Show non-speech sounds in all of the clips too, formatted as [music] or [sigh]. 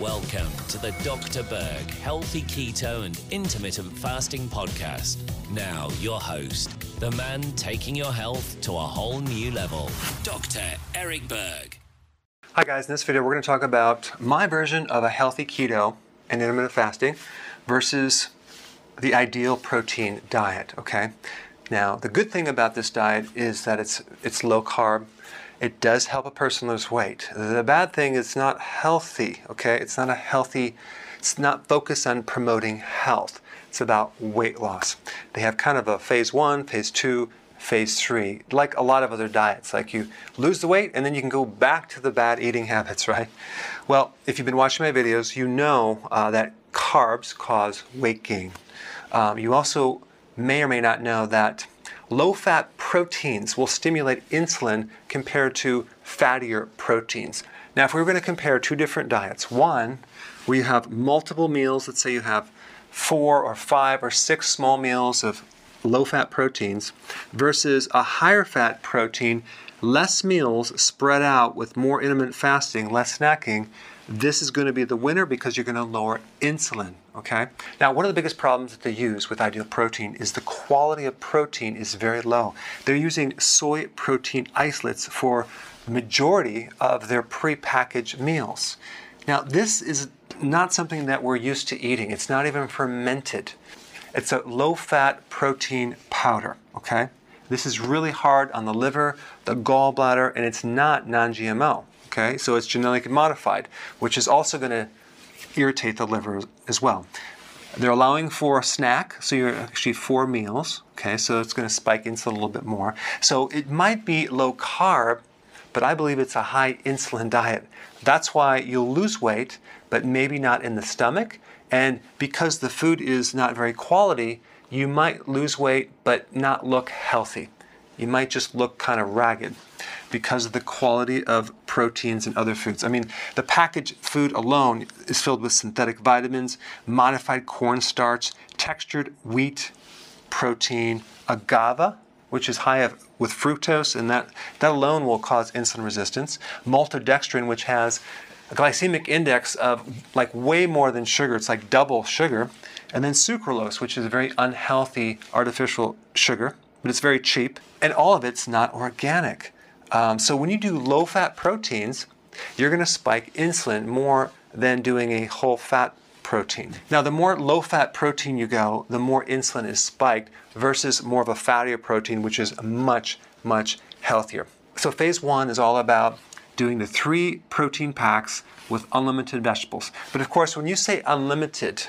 Welcome to the Dr. Berg Healthy Keto and Intermittent Fasting Podcast. Now, your host, the man taking your health to a whole new level, Dr. Eric Berg. Hi, guys. In this video, we're going to talk about my version of a healthy keto and intermittent fasting versus the ideal protein diet. Okay. Now, the good thing about this diet is that it's it's low carb, it does help a person lose weight. The bad thing is not healthy, okay? It's not a healthy, it's not focused on promoting health. It's about weight loss. They have kind of a phase one, phase two, phase three, like a lot of other diets. Like you lose the weight and then you can go back to the bad eating habits, [laughs] right? Well, if you've been watching my videos, you know uh, that carbs cause weight gain. Um, you also may or may not know that low fat proteins will stimulate insulin compared to fattier proteins. Now, if we were going to compare two different diets, one where you have multiple meals, let's say you have four or five or six small meals of low fat proteins, versus a higher fat protein, less meals spread out with more intermittent fasting, less snacking, this is going to be the winner because you're going to lower insulin, okay? Now, one of the biggest problems that they use with ideal protein is the quality of protein is very low. They're using soy protein isolates for the majority of their prepackaged meals. Now, this is not something that we're used to eating. It's not even fermented. It's a low-fat protein powder, okay? This is really hard on the liver, the gallbladder, and it's not non-GMO. Okay, so it's genetically modified, which is also going to irritate the liver as well. They're allowing for a snack, so you're actually four meals. Okay, so it's going to spike insulin a little bit more. So it might be low carb, but I believe it's a high insulin diet. That's why you'll lose weight, but maybe not in the stomach. And because the food is not very quality, you might lose weight but not look healthy. You might just look kind of ragged because of the quality of proteins and other foods. I mean, the packaged food alone is filled with synthetic vitamins, modified cornstarch, textured wheat protein, agave, which is high with fructose, and that, that alone will cause insulin resistance, maltodextrin, which has a glycemic index of like way more than sugar, it's like double sugar, and then sucralose, which is a very unhealthy artificial sugar, but it's very cheap, and all of it's not organic. Um, so when you do low fat proteins, you're going to spike insulin more than doing a whole fat protein. Now, the more low fat protein you go, the more insulin is spiked versus more of a fattier protein, which is much, much healthier. So, phase one is all about doing the three protein packs with unlimited vegetables. But of course, when you say unlimited,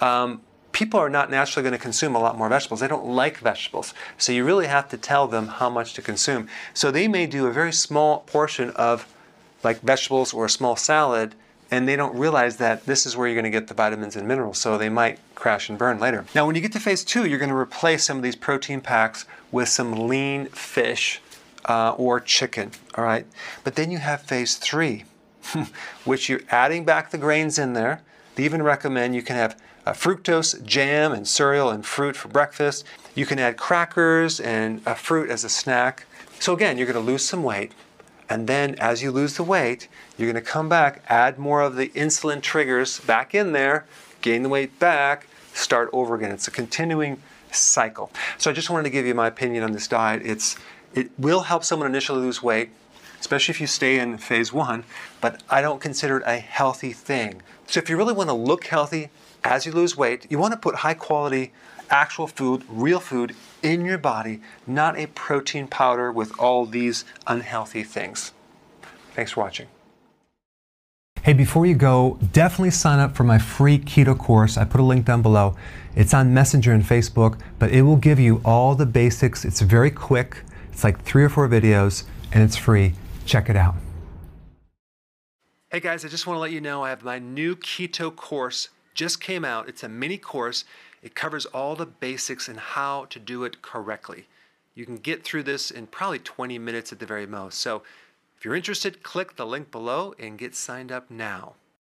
um, people are not naturally going to consume a lot more vegetables. They don't like vegetables. So you really have to tell them how much to consume. So they may do a very small portion of like vegetables or a small salad and they don't realize that this is where you're going to get the vitamins and minerals, so they might crash and burn later. Now, when you get to phase two, you're going to replace some of these protein packs with some lean fish uh, or chicken, all right? But then you have phase three, [laughs] which you're adding back the grains in there. They even recommend you can have uh, fructose, jam, and cereal and fruit for breakfast. You can add crackers and a fruit as a snack. So again, you're going to lose some weight. And then as you lose the weight, you're going to come back, add more of the insulin triggers back in there, gain the weight back, start over again. It's a continuing cycle. So I just wanted to give you my opinion on this diet. It's it will help someone initially lose weight, especially if you stay in phase one, but I don't consider it a healthy thing. So if you really want to look healthy, as you lose weight, you want to put high quality, actual food, real food in your body, not a protein powder with all these unhealthy things. Thanks for watching. Hey, before you go, definitely sign up for my free keto course. I put a link down below. It's on Messenger and Facebook, but it will give you all the basics. It's very quick. It's like three or four videos, and it's free. Check it out. Hey guys, I just want to let you know I have my new keto course just came out. It's a mini course. It covers all the basics and how to do it correctly. You can get through this in probably 20 minutes at the very most. So if you're interested, click the link below and get signed up now.